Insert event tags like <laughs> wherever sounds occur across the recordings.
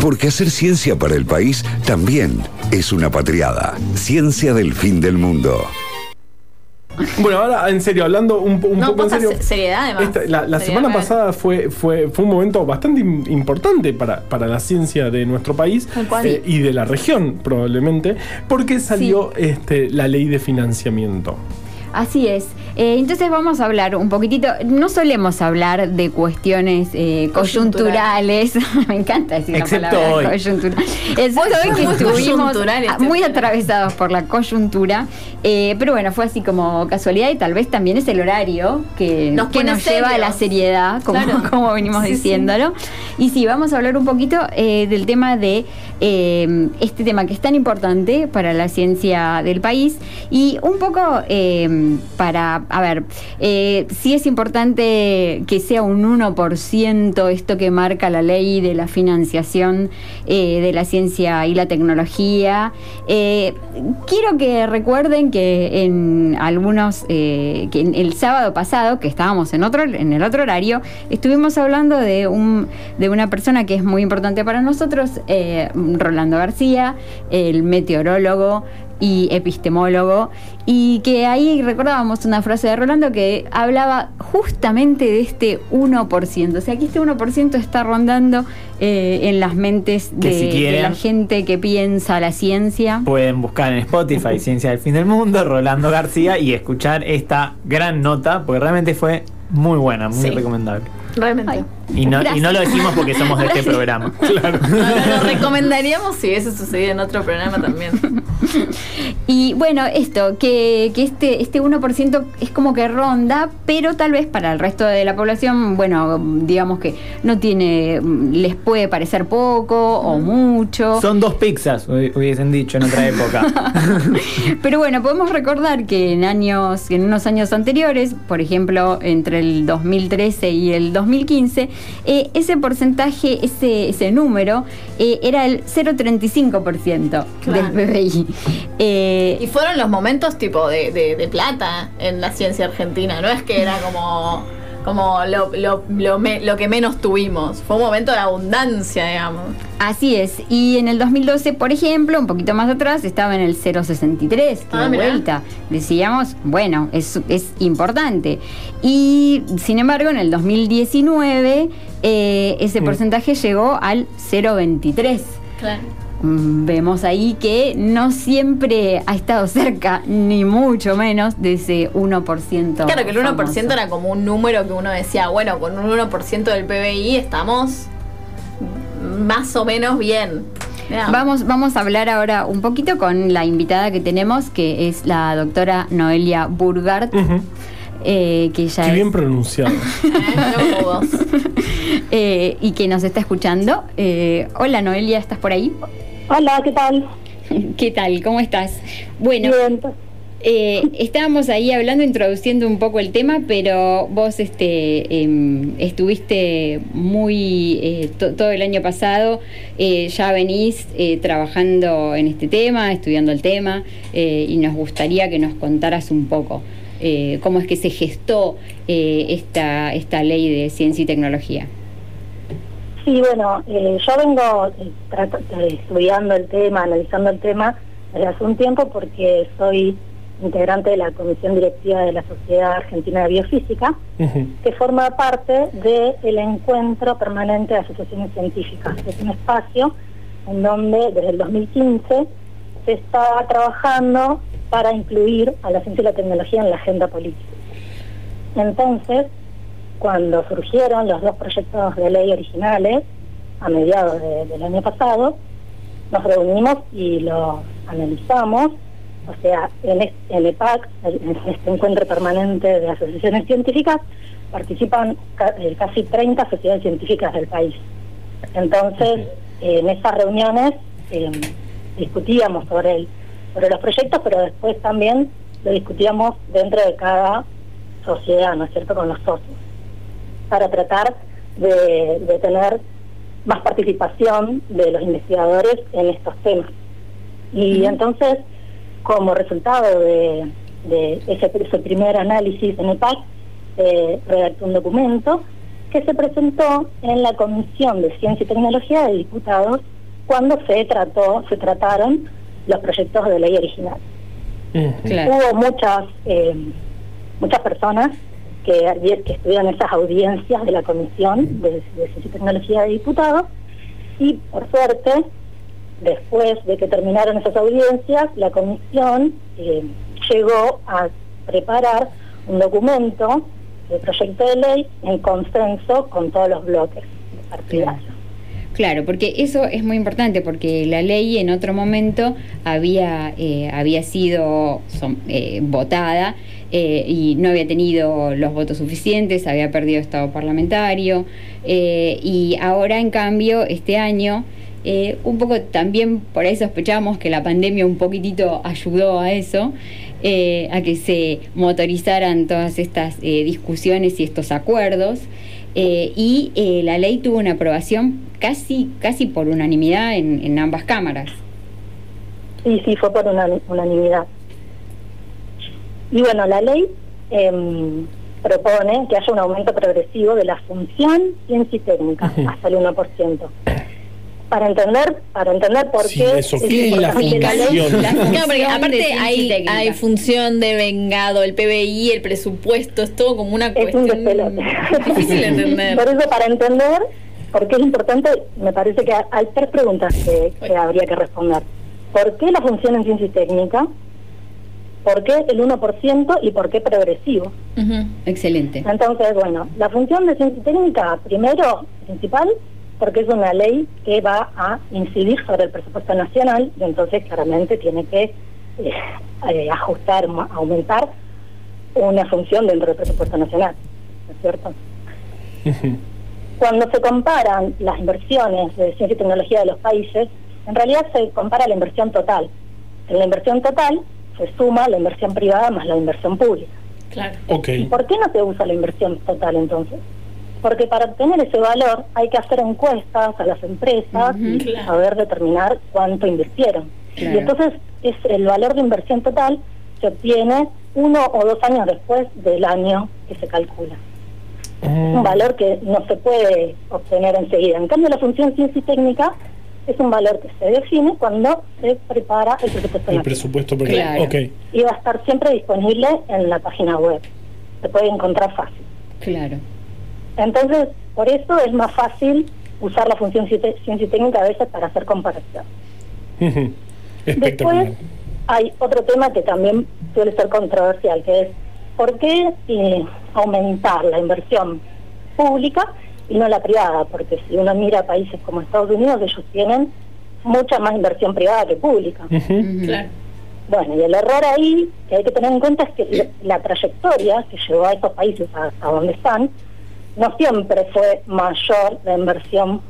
Porque hacer ciencia para el país también es una patriada. Ciencia del fin del mundo. Bueno, ahora en serio, hablando un, un No, poco en serio. se- seriedad, además. esta- la la Seriedad semana real. pasada fue, fue, fue un momento bastante im- importante para, para la ciencia de nuestro país eh, y de la región, probablemente, porque salió este, la ley de financiamiento. Así es. Eh, entonces vamos a hablar un poquitito, no solemos hablar de cuestiones eh, coyunturales, <laughs> me encanta decir la palabra hoy. coyuntura. Excepto <laughs> Hoy hoy que muy estuvimos coyuntural muy atravesados por la coyuntura, eh, pero bueno, fue así como casualidad y tal vez también es el horario que Nos que pone nos lleva a la seriedad, como, Claro. <laughs> como venimos Sí, sí. diciéndolo. Y sí, vamos a hablar un poquito eh, del tema de eh, este tema que es tan importante para la ciencia del país y un poco eh, para, a ver, eh, sí es importante que sea un 1% esto que marca la ley de la financiación eh, de la ciencia y la tecnología. Eh, quiero que recuerden que en algunos, que en el sábado pasado, que estábamos en otro, en el otro horario, estuvimos hablando de un, de una persona que es muy importante para nosotros, Rolando García, el meteorólogo y epistemólogo, y que ahí recordábamos una frase de Rolando que hablaba justamente de este 1%. O sea, que este 1% está rondando eh, en las mentes de, si de quieren- la gente que piensa la ciencia. Pueden buscar en Spotify <laughs> Ciencia del Fin del Mundo, Rolando García, y escuchar esta gran nota, porque realmente fue muy buena, muy Sí. recomendable. Realmente. Ay. Y no, y no lo decimos porque somos de este programa. <laughs> Claro. No, no, lo recomendaríamos si hubiese sucedido en otro programa también. <laughs> Y bueno, esto, que, que este, este 1% es como que ronda, pero tal vez para el resto de la población, bueno, digamos que no tiene, les puede parecer poco o mucho. Son dos pizzas, hu- hubiesen dicho en otra época. <laughs> Pero bueno, podemos recordar que en años, en unos años anteriores, por ejemplo, entre el 2013 y el 2015, eh, ese porcentaje, ese, ese número, eh, era el 0,35% Claro. del PBI. Eh, Y fueron los momentos tipo de, de- de plata en la ciencia argentina, no es que era como, como lo, lo- lo me- lo que menos tuvimos, fue un momento de abundancia, digamos. Así es. Y en el 2012, por ejemplo, un poquito más atrás, estaba en el 0,63, que Ah, de mirá. vuelta. Decíamos, bueno, es, es importante. Y sin embargo, en el 2019, eh, ese Mm. porcentaje llegó al 0,23. Claro. Vemos ahí que no siempre ha estado cerca, ni mucho menos, de ese 1%. Claro que el 1% famoso. era como un número que uno decía, bueno, con un 1% del PBI estamos más o menos bien. Vamos, vamos a hablar ahora un poquito con la invitada que tenemos, que es la doctora Noelia Burgart, Ujú. eh, que ya Qué es, bien pronunciado. <laughs> Eh, eh, y que nos está escuchando. Eh, hola Noelia, ¿estás por ahí? Hola, ¿qué tal? ¿Qué tal? ¿Cómo estás? Bueno, Bien, eh, estábamos ahí hablando, introduciendo un poco el tema, pero vos este, em, estuviste muy, eh, to- todo el año pasado, eh, ya venís eh, trabajando en este tema, estudiando el tema, eh, y nos gustaría que nos contaras un poco eh, cómo es que se gestó eh, esta, esta ley de ciencia y tecnología. Sí, bueno, eh, yo vengo eh, trato- eh, estudiando el tema, analizando el tema desde hace un tiempo porque soy integrante de la Comisión Directiva de la Sociedad Argentina de Biofísica, que forma parte del encuentro permanente de asociaciones científicas. Es un espacio en donde desde el 2015 se está trabajando para incluir a la ciencia y la tecnología en la agenda política. Entonces, cuando surgieron los dos proyectos de ley originales, a mediados de- del año pasado, nos reunimos y los analizamos. O sea, en, en EPAC, el- en este encuentro permanente de asociaciones científicas, participan eh, casi 30 sociedades científicas del país. Entonces, en esas reuniones eh, discutíamos sobre, el, sobre los proyectos, pero después también lo discutíamos dentro de cada sociedad, ¿no es cierto?, con los socios, para tratar de, de tener más participación de los investigadores en estos temas. Y entonces, como resultado de, de ese, ese primer análisis en EPAC, eh, redactó un documento que se presentó en la Comisión de Ciencia y Tecnología de Diputados cuando se trató, se trataron los proyectos de ley original. Hubo muchas, eh, muchas personas que, que estuvieron esas audiencias de la Comisión de, Ciencia y Tecnología de Diputados y por suerte, después de que terminaron esas audiencias, la Comisión eh, llegó a preparar un documento de proyecto de ley en consenso con todos los bloques partidarios. Claro, porque eso es muy importante, porque la ley en otro momento había, eh, había sido eh, votada eh, y no había tenido los votos suficientes, había perdido estado parlamentario, eh, y ahora en cambio, este año, eh, un poco también por ahí sospechamos que la pandemia un poquitito ayudó a eso, eh, a que se motorizaran todas estas eh, discusiones y estos acuerdos. Eh, y la ley tuvo una aprobación casi, casi por unanimidad en, en ambas cámaras. Sí, sí, fue por una, unanimidad. Y bueno, la ley em, propone que haya un aumento progresivo de la función ciencia y técnica hasta el 1%. Para entender, para entender por Sí, qué eso, es ¿qué es la importante la ley. función? La Claro, porque función aparte hay, función de vengado, el PBI, el presupuesto, es todo como una Es un cuestión despelote. difícil de entender. Por eso, para entender por qué es importante, me parece que hay tres preguntas que, que habría que responder. ¿Por qué la función en ciencia y técnica? ¿Por qué el 1% y por qué progresivo? Excelente. Entonces, bueno, la función de ciencia y técnica, primero, principal, porque es una ley que va a incidir sobre el presupuesto nacional y entonces claramente tiene que eh, eh, ajustar, aumentar una función dentro del presupuesto nacional, ¿no es cierto? Cuando se comparan las inversiones de ciencia y tecnología de los países, en realidad se compara la inversión total. En la inversión total se suma la inversión privada más la inversión pública. Claro. Ok. ¿Y por qué no se usa la inversión total entonces? Porque para obtener ese valor hay que hacer encuestas a las empresas y Claro. saber determinar cuánto invirtieron. Claro. Y entonces es el valor de inversión total se obtiene uno o dos años después del año que se calcula. un Mm. valor que no se puede obtener enseguida. En cambio, la función ciencia y técnica es un valor que se define cuando se prepara el presupuesto El presupuesto, porque. Claro. Ok. Y va a estar siempre disponible en la página web. Se puede encontrar fácil. Claro. Entonces, por eso es más fácil usar la función ciencia y técnica a veces para hacer comparación. Después hay otro tema que también suele ser controversial, que es ¿por qué eh, aumentar la inversión pública y no la privada? Porque si uno mira países como Estados Unidos, ellos tienen mucha más inversión privada que pública. Claro. Bueno, y el error ahí que hay que tener en cuenta es que la- trayectoria que llevó a esos países hasta donde están no siempre fue mayor la inversión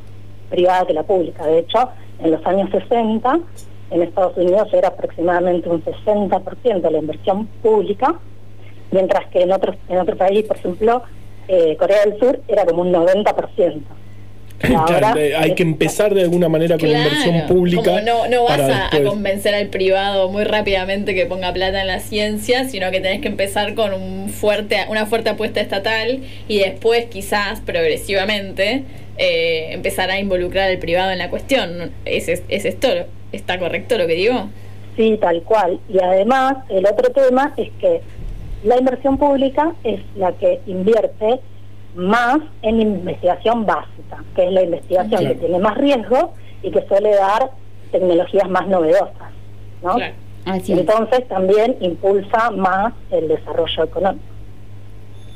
privada que la pública. De hecho, en los años 60, en Estados Unidos era aproximadamente un 60% la inversión pública, mientras que en otros en otro país, por ejemplo, eh, Corea del Sur, era como un 90%. Y ahora Claro, hay que empezar de alguna manera con la inversión Claro, pública. no, no vas para a, convencer al privado muy rápidamente que ponga plata en la ciencia, sino que tenés que empezar con un fuerte, una fuerte apuesta estatal y después quizás progresivamente eh, empezar a involucrar al privado en la cuestión. ¿Es, es, es esto? ¿Está correcto lo que digo? Sí, tal cual. Y además, el otro tema es que la inversión pública es la que invierte más en investigación básica, que es la investigación Claro. que tiene más riesgo y que suele dar tecnologías más novedosas, ¿no? Claro. Así es. Entonces también impulsa más el desarrollo económico.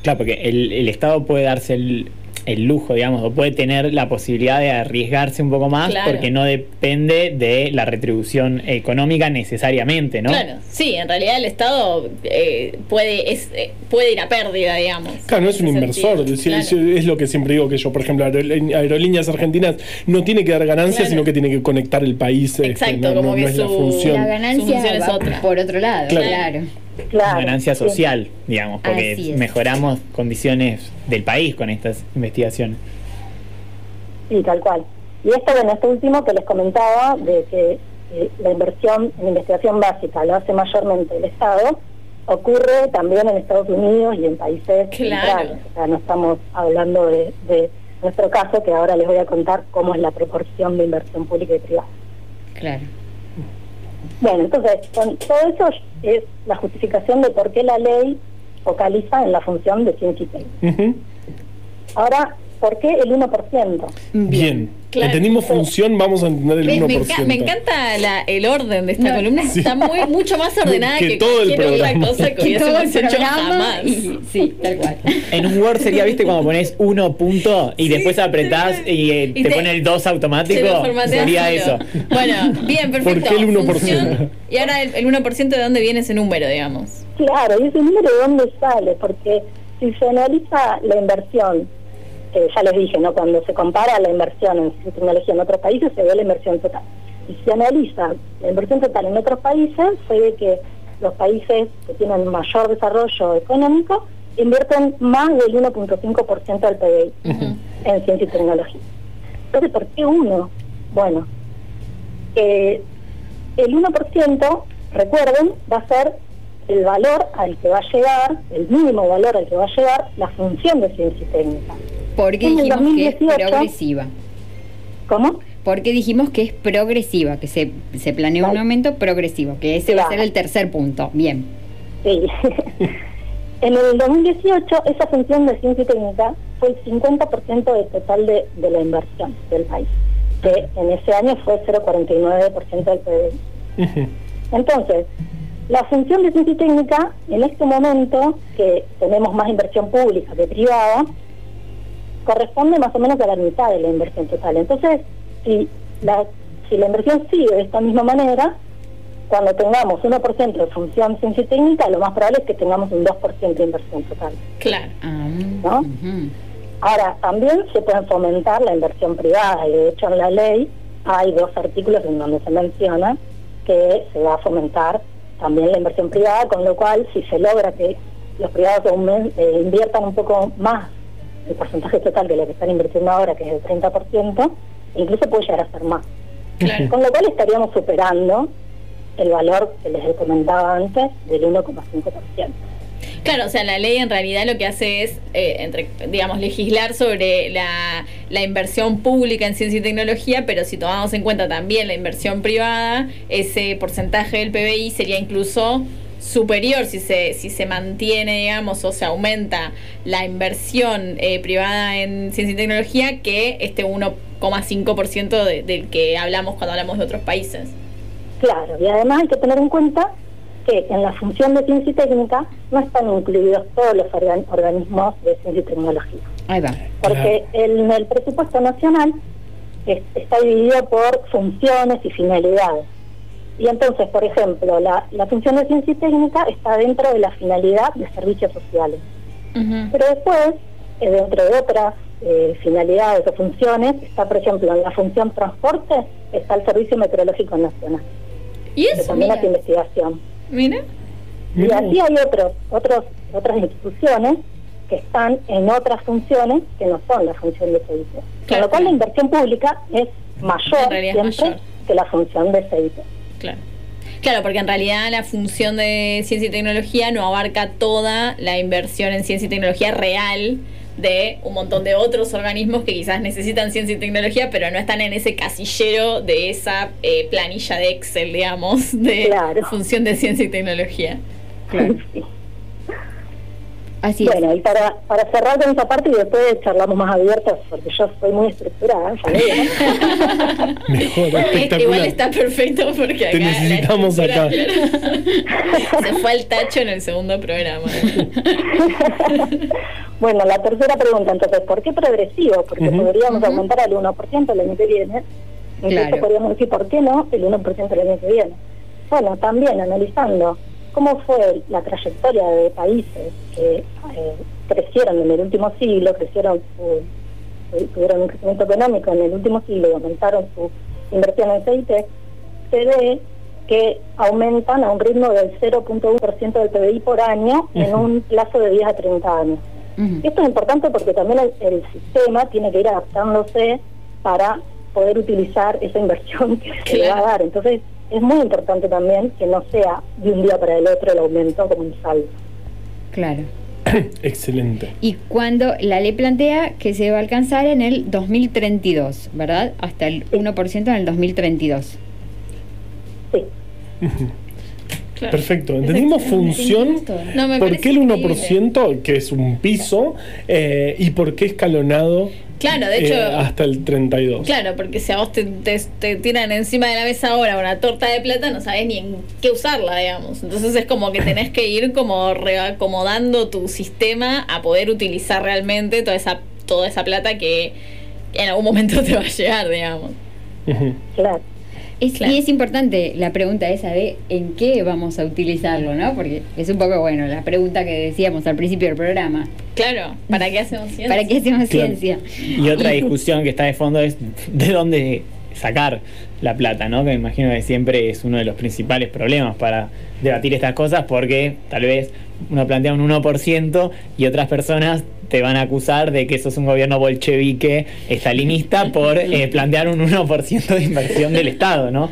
Claro, porque el, el Estado puede darse el, el lujo, digamos, o puede tener la posibilidad de arriesgarse un poco más Claro. porque no depende de la retribución económica necesariamente, ¿no? Claro, sí, en realidad el Estado eh, puede, es, eh, puede ir a pérdida, digamos. Claro, no es un inversor. Es, claro. es- es lo que siempre digo que yo, por ejemplo, Aerolí- Aerolíneas Argentinas no tiene que dar ganancias, Claro. sino que tiene que conectar el país. este, Exacto, no, como no- que no es la su- función. La Su ganancia función es otra. por otro lado, Claro. Claro. Ganancia sí. social, digamos, porque mejoramos condiciones del país con estas investigaciones. Sí, tal cual. Y esto, bueno, este último que les comentaba, de que eh, la inversión en investigación básica lo hace mayormente el Estado, ocurre también en Estados Unidos y en países Claro. centrales. O sea, no estamos hablando de, de nuestro caso, que ahora les voy a contar cómo es la proporción de inversión pública y privada. Claro. Bueno, entonces, con todo eso es la justificación de por qué la ley focaliza en la función de ciencia y técnica. Ahora, ¿por qué el 1%? Bien. Claro. Entendimos función, vamos a entender el Me, 1%. me enca- me encanta la- el orden de esta No. columna. Está muy, mucho más <laughs> ordenada Que que, todo el programa. cosa que <laughs> Que todo el hecho programa jamás. y- sí, tal cual. En un Word sería, viste, cuando pones uno punto y Sí, después apretás sí, y, eh, Y te, te- pone el 2 automático. Sería eso. Bueno, bien, perfecto. ¿Por qué el 1%? Función- y ahora el, el 1% de dónde viene ese número, digamos. Claro, ¿y ese número de dónde sale? Porque si se analiza la inversión, que ya les dije, ¿no? Cuando se compara la inversión en ciencia y tecnología en otros países, se ve la inversión total. Y si se analiza la inversión total en otros países, se ve que los países que tienen mayor desarrollo económico invierten más del 1.5% del PBI en ciencia y tecnología. Entonces, ¿por qué uno? Bueno, eh, el 1%, recuerden, va a ser el valor al que va a llegar, el mínimo valor al que va a llegar la función de ciencia y técnica. Porque En dijimos que es 2018, progresiva. ¿Cómo? Porque dijimos que es progresiva, que se, se planea un aumento progresivo, que ese va a ser el tercer punto. Bien. Sí. <laughs> en el 2018, esa función de ciencia y técnica fue el 50% del total de, de la inversión del país, que en ese año fue 0,49% del. Ujú. Entonces, la función de ciencia y técnica, en este momento, que tenemos más inversión pública que privada, corresponde más o menos a la mitad de la inversión total. Entonces, si la, si la inversión sigue de esta misma manera, cuando tengamos 1% de función ciencia y técnica, lo más probable es que tengamos un 2% de inversión total. Claro. Ah. Ahora, también se puede fomentar la inversión privada y de hecho en la ley hay dos artículos en donde se menciona que se va a fomentar también la inversión privada, con lo cual si se logra que los privados eh, inviertan un poco más el porcentaje total de lo que están invirtiendo ahora, que es el 30%, incluso puede llegar a ser más. Claro. Con lo cual estaríamos superando el valor que les comentaba antes del 1,5%. Claro, o sea, la ley en realidad lo que hace es, eh, entre, digamos, legislar sobre la, la inversión pública en ciencia y tecnología, pero si tomamos en cuenta también la inversión privada, ese porcentaje del PBI sería incluso superior si se, si se mantiene, digamos, o se aumenta la inversión eh, privada en ciencia y tecnología que este 1,5% de- del que hablamos cuando hablamos de otros países. Claro, y además hay que tener en cuenta que en la función de ciencia y técnica no están incluidos todos los organ- organismos de ciencia y tecnología, Ahí va. porque en el presupuesto nacional es- está dividido por funciones y finalidades. Y entonces, por ejemplo, la, la función de ciencia y técnica está dentro de la finalidad de servicios sociales. Pero después, eh, dentro de otras eh, finalidades o funciones, está, por ejemplo, en la función transporte, está el Servicio Meteorológico Nacional, Y que eso, también mira, hace investigación. Mira. Y así hay otros, otros, otras instituciones que están en otras funciones que no son la función de CIT. Con lo cual la inversión pública es mayor es mayor. que la función de CIT. Claro. Claro, porque en realidad la función de ciencia y tecnología no abarca toda la inversión en ciencia y tecnología real de un montón de otros organismos que quizás necesitan ciencia y tecnología, pero no están en ese casillero de esa eh, planilla de Excel, digamos, de Claro. función de ciencia y tecnología. Sí. Así Bueno, y para, para cerrar con esa parte y después charlamos más abiertos, porque yo soy muy estructurada. <laughs> Mejor, Este espectacular. igual está perfecto porque acá Te necesitamos acá. Se fue al tacho en el segundo programa. <laughs> bueno, la tercera pregunta, entonces, ¿por qué progresivo? Porque podríamos aumentar al 1% el año que viene. Incluso Claro. podríamos decir, ¿por qué no el 1% el año que viene? Bueno, también analizando cómo fue la trayectoria de países que eh, crecieron en el último siglo, crecieron su, tuvieron un crecimiento económico en el último siglo y aumentaron su inversión en CIT, se ve que aumentan a un ritmo del 0.1% del PBI por año en un plazo de 10 a 30 años. Esto es importante porque también el, el sistema tiene que ir adaptándose para poder utilizar esa inversión que se le va a dar. Entonces, es muy importante también que no sea de un día para el otro el aumento como un salto. Claro. <coughs> Excelente. Y cuando la ley plantea que se va a alcanzar en el 2032, ¿verdad? Hasta el 1% en el 2032. Sí. <laughs> Claro. Perfecto. Entendimos función. No, me ¿Por qué el increíble. 1%, que es un piso, eh, y por qué escalonado Claro, de hecho. eh, hasta el 32? Claro, porque si a vos te, te- te tiran encima de la mesa ahora una torta de plata, no sabes ni en qué usarla, digamos. Entonces es como que tenés que ir como reacomodando tu sistema a poder utilizar realmente toda esa, toda esa plata que en algún momento <laughs> te va a llegar, digamos. Claro. Es- Claro. Y es importante la pregunta esa de en qué vamos a utilizarlo, ¿no? Porque es un poco, bueno, la pregunta que decíamos al principio del programa. Claro, ¿para qué hacemos ciencia? <laughs> ¿Para qué hacemos Claro. ciencia? Y otra discusión que está de fondo es de dónde sacar la plata, ¿no? Que me imagino que siempre es uno de los principales problemas para debatir estas cosas porque tal vez uno plantea un 1% y otras personas te van a acusar de que sos un gobierno bolchevique estalinista por eh, plantear un 1% de inversión del Estado, ¿no?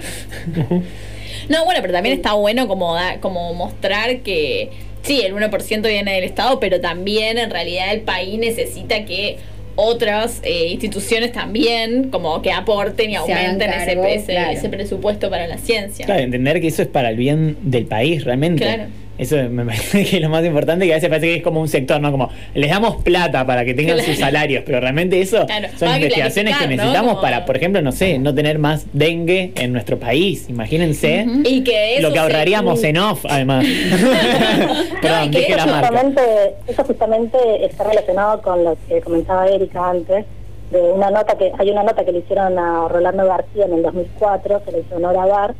No, bueno, pero también está bueno como, da- como mostrar que sí, el 1% viene del Estado, pero también en realidad el país necesita que otras eh, instituciones también como que aporten y aumenten ese, ese, claro. ese presupuesto para la ciencia. Claro, entender que eso es para el bien del país, realmente. Claro. Eso me <laughs> parece que es lo más importante, que a veces parece que es como un sector, ¿no? Como les damos plata para que tengan Claro. sus salarios, pero realmente eso Claro, son hay investigaciones que ¿no? necesitamos para, por ejemplo, no sé, no tener más dengue en nuestro país. Imagínense Y que eso lo que se- ahorraríamos en off, además. <laughs> <laughs> Perdón, dije la Eso marca. justamente, eso justamente está relacionado con lo que comentaba Erika antes, de una nota que hay una nota que le hicieron a Rolando García en el 2004, que le hizo honor a dar,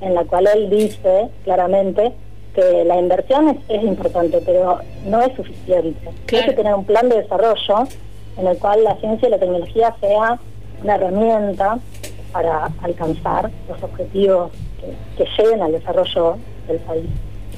en la cual él dice claramente que la inversión es, es importante, pero no es suficiente. Claro. Hay que tener un plan de desarrollo en el cual la ciencia y la tecnología sea una herramienta para alcanzar los objetivos que, que lleven al desarrollo del país.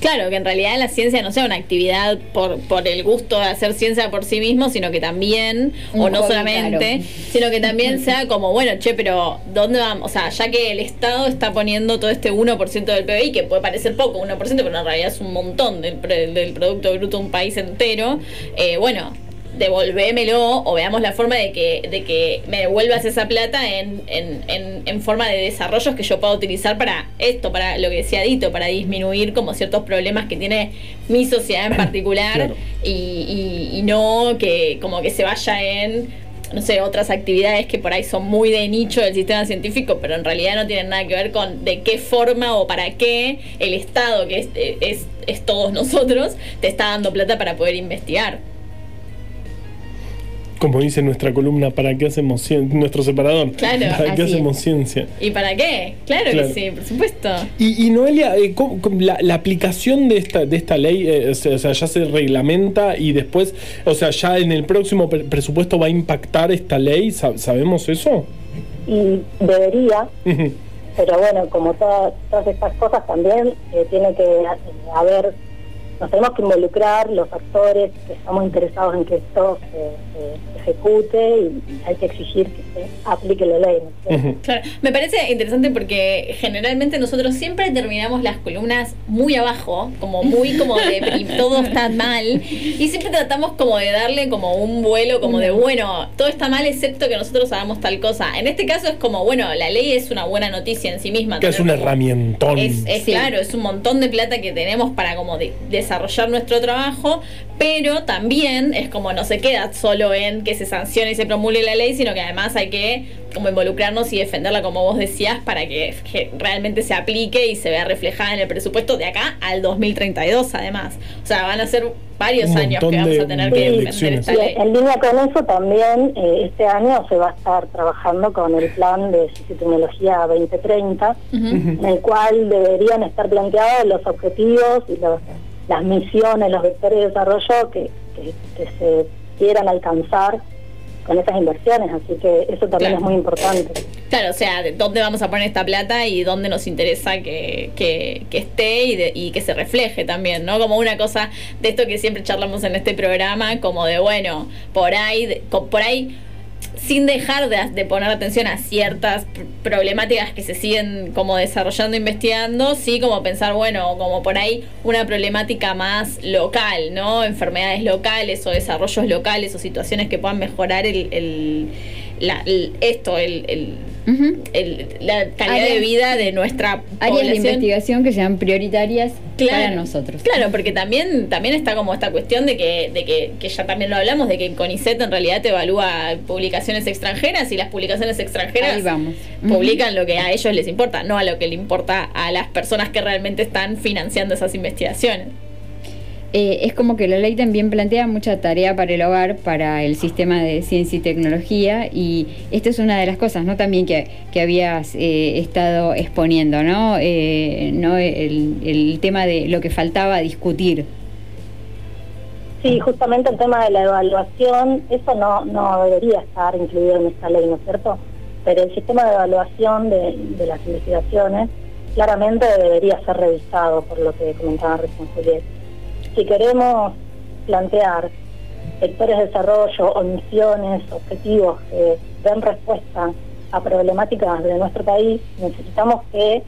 Claro, que en realidad la ciencia no sea una actividad por, por el gusto de hacer ciencia por sí mismo, sino que también, Un o no solamente, sino que también sea como, bueno, che, pero ¿dónde vamos? O sea, ya que el Estado está poniendo todo este 1% del PBI, que puede parecer poco, 1%, pero en realidad es un montón del, del Producto Bruto de un país entero, eh, bueno, devolvémelo o veamos la forma de que, de que me devuelvas esa plata en, en, en, en forma de desarrollos que yo pueda utilizar para esto, para lo que decía Dito, para disminuir como ciertos problemas que tiene mi sociedad en <coughs> particular Claro. y, y, y no que como que se vaya en no sé, otras actividades que por ahí son muy de nicho del sistema científico, pero en realidad no tienen nada que ver con de qué forma o para qué el Estado, que es, es, es todos nosotros, te está dando plata para poder investigar. Como dice nuestra columna, ¿para qué hacemos ciencia? Nuestro separador. Claro. ¿Para qué hacemos es. ciencia? ¿Y para qué? Claro, Claro. que sí, por supuesto. Y, y Noelia, eh, ¿cómo- cómo la, la aplicación de esta, de esta ley, eh, o sea, ya se reglamenta y después, o sea, ya en el próximo pre- presupuesto va a impactar esta ley, ¿Sab- ¿sabemos eso? Y debería, pero bueno, como todas, todas estas cosas también eh, tiene que eh, haber, nos tenemos que involucrar los actores que estamos interesados en que esto se, se ejecute y hay que exigir que se aplique la ley. Claro, me parece interesante porque generalmente nosotros siempre terminamos las columnas muy abajo, como muy como de <laughs> y todo está mal, y siempre tratamos como de darle como un vuelo, como de bueno, todo está mal excepto que nosotros hagamos tal cosa. En este caso es como, bueno, la ley es una buena noticia en sí misma. Que es un herramientón. Es, es Sí. claro, es un montón de plata que tenemos para como de- desarrollar nuestro trabajo, pero también es como no se queda solo en que se sancione y se promulgue la ley, sino que además hay que como involucrarnos y defenderla como vos decías para que, que realmente se aplique y se vea reflejada en el presupuesto de acá al 2032 además. O sea, van a ser varios años que vamos a tener que defender esta Y ley. en línea con eso también eh, este año se va a estar trabajando con el plan de Tecnología 2030, Ujú. en el cual deberían estar planteados los objetivos y los- las misiones, los vectores de desarrollo que, que- que se quieran alcanzar con esas inversiones, así que eso también Claro. es muy importante. Claro, o sea, de dónde vamos a poner esta plata y dónde nos interesa que, que, que esté y, de- y que se refleje también, ¿no? Como una cosa de esto que siempre charlamos en este programa, como de, bueno, por ahí, por ahí sin dejar de, de poner atención a ciertas pr- problemáticas que se siguen como desarrollando, investigando, sí como pensar, bueno, como por ahí una problemática más local, ¿no? Enfermedades locales o desarrollos locales o situaciones que puedan mejorar el- la- el- esto, el, el- el- la calidad de vida de nuestra Áreas de investigación que sean prioritarias para nosotros. Claro, porque también, también está como esta cuestión de que, de que, que ya también lo hablamos, de que CONICET en realidad te evalúa publicaciones extranjeras y las publicaciones extranjeras publican lo que a ellos les importa, no a lo que le importa a las personas que realmente están financiando esas investigaciones. Eh, es como que la ley también plantea mucha tarea para el hogar, para el sistema de ciencia y tecnología, y esta es una de las cosas, ¿no? También que, que habías eh, estado exponiendo, ¿no? Eh, ¿no? El, tema de lo que faltaba discutir. Sí, justamente el tema de la evaluación, eso no, no debería estar incluido en esta ley, ¿no es cierto? Pero el sistema de evaluación de, las investigaciones claramente debería ser revisado, por lo que comentaba recién Juliet. Si queremos plantear sectores de desarrollo o misiones, objetivos que den respuesta a problemáticas de nuestro país, necesitamos que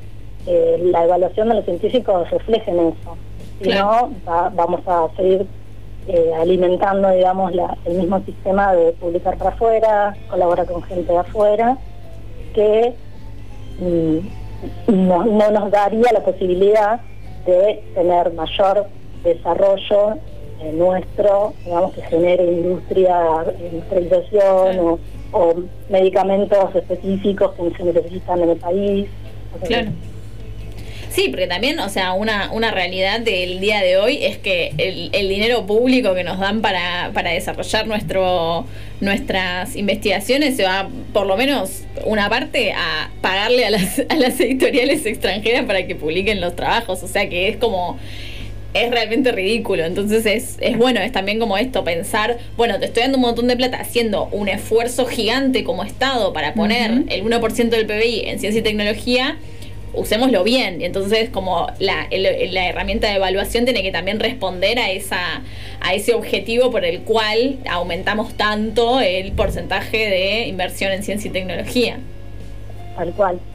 eh, la evaluación de los científicos refleje en eso. Si Claro. no, va- vamos a seguir eh, alimentando, digamos, la- el mismo sistema de publicar para afuera, colaborar con gente de afuera, que mm, no, no nos daría la posibilidad de tener mayor desarrollo eh, nuestro, digamos, que genere industria, industrialización o, o medicamentos específicos que se necesitan en el país. O sea, Claro. Sí, porque también, o sea, una, una realidad del día de hoy es que el, el dinero público que nos dan para, para desarrollar nuestro nuestras investigaciones se va, por lo menos, una parte a pagarle a las, a las <laughs> editoriales extranjeras para que publiquen los trabajos. O sea que es como es realmente ridículo. Entonces es, es bueno, es también como esto, pensar, bueno, te estoy dando un montón de plata haciendo un esfuerzo gigante como Estado para poner Ujú. el 1% del PBI en ciencia y tecnología, usémoslo bien. Y entonces como la, el- la herramienta de evaluación tiene que también responder a esa a ese objetivo por el cual aumentamos tanto el porcentaje de inversión en ciencia y tecnología. Tal cual.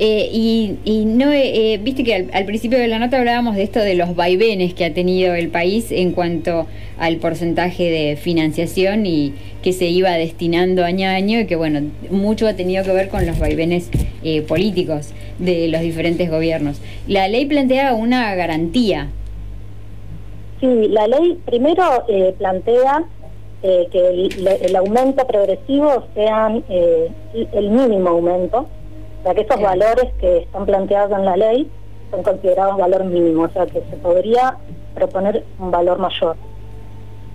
Eh, y, y no, eh, eh, viste que al, al principio de la nota hablábamos de esto de los vaivenes que ha tenido el país en cuanto al porcentaje de financiación y que se iba destinando año a año y que bueno, mucho ha tenido que ver con los vaivenes eh, políticos de los diferentes gobiernos. La ley plantea una garantía. Sí, la ley primero eh, plantea eh, que el, aumento progresivo sean eh, el mínimo aumento, o sea que esos valores que están planteados en la ley son considerados valor mínimo, o sea que se podría proponer un valor mayor.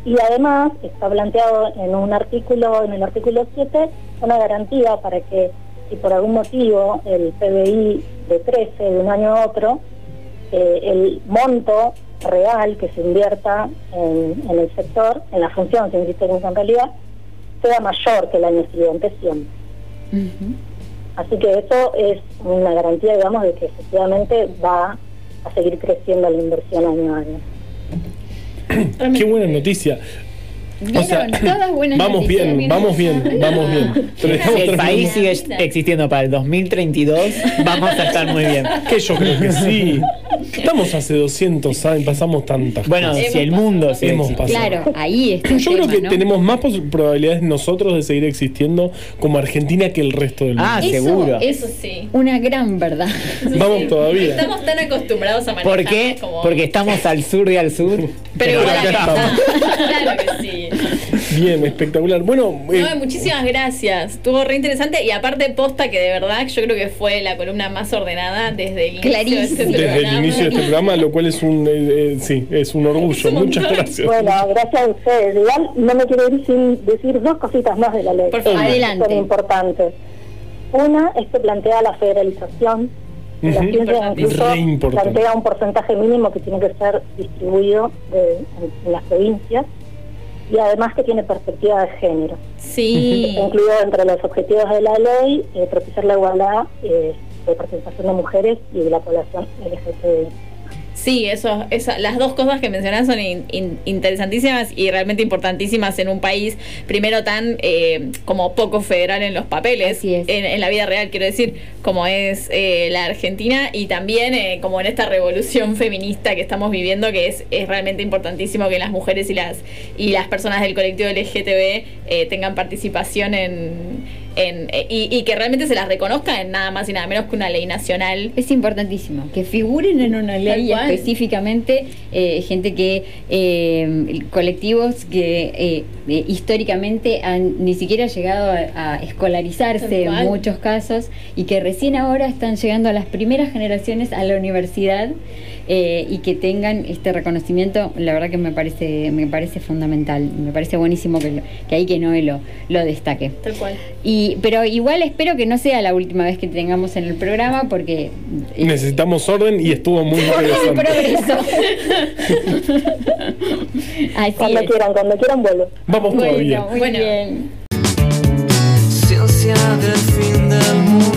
Y además está planteado en un artículo, en el artículo 7, una garantía para que si por algún motivo el PBI decrece de un año a otro, eh, el monto real que se invierta en, en el sector, en la función científica en realidad, sea mayor que el año siguiente siempre. Así que eso es una garantía, digamos, de que efectivamente va a seguir creciendo la inversión año a año. Qué buena noticia. O sea, todas buenas vamos bien, vamos bien, vamos bien. Pero Si el país sigue existiendo para el 2032, vamos a estar muy bien. Que yo creo que sí. Estamos hace 200 años, pasamos tantas Bueno, cosas. si el mundo sigue Hemos pasado. Claro, ahí está. Yo creo que ¿no? tenemos más probabilidades nosotros de seguir existiendo como Argentina que el resto del mundo. Ah, Eso seguro. es Eso sí. una gran verdad. <laughs> Vamos todavía. Estamos tan acostumbrados a manejar ¿Por qué? como... Porque estamos al sur y al sur. Pero igual acá acá estamos. <laughs> Claro que sí. Bien, espectacular. Bueno, eh, No, muchísimas gracias. Estuvo re interesante y aparte posta que de verdad yo creo que fue la columna más ordenada desde el inicio de este desde el programa. inicio de este programa, lo cual es un, eh, eh, sí, es un orgullo. Es un Muchas gracias. Bueno, gracias a ustedes. Igual no me quiero ir sin decir dos cositas más de la ley. Por favor. Adelante. Son importantes. Una es que plantea la federalización. de La ciencia incluso plantea un porcentaje mínimo que tiene que ser distribuido de- en, en las provincias y además que tiene perspectiva de género. Sí. Está incluido entre los objetivos de la ley eh, propiciar la igualdad eh, de participación de mujeres y de la población LGTBI. Sí, eso, esa, las dos cosas que mencionas son in- in- interesantísimas y realmente importantísimas en un país, primero tan eh, como poco federal en los papeles. En, en la vida real, quiero decir, como es eh, la Argentina y también eh, como en esta revolución <laughs> feminista que estamos viviendo, que es, es realmente importantísimo que las mujeres y las, y las personas del colectivo LGTB eh, tengan participación en... en- eh, y, y que realmente se las reconozca en nada más y nada menos que una ley nacional. Es importantísimo que figuren en una ley específicamente eh, gente que eh, colectivos que eh, históricamente han ni siquiera llegado a, a escolarizarse en muchos casos y que recién ahora están llegando a las primeras generaciones a la universidad eh, y que tengan este reconocimiento la verdad que me parece me parece fundamental me parece buenísimo que, lo- que ahí que no lo, lo destaque tal cual. y, pero igual espero que no sea la última vez que te tengamos en el programa porque eh, Necesitamos orden y estuvo muy <laughs> interesante. progreso. <laughs> Así Cuando es. quieran, cuando quieran vuelvo. Vamos Bueno, todavía. muy Bueno. bien. Ciencia del fin del mundo.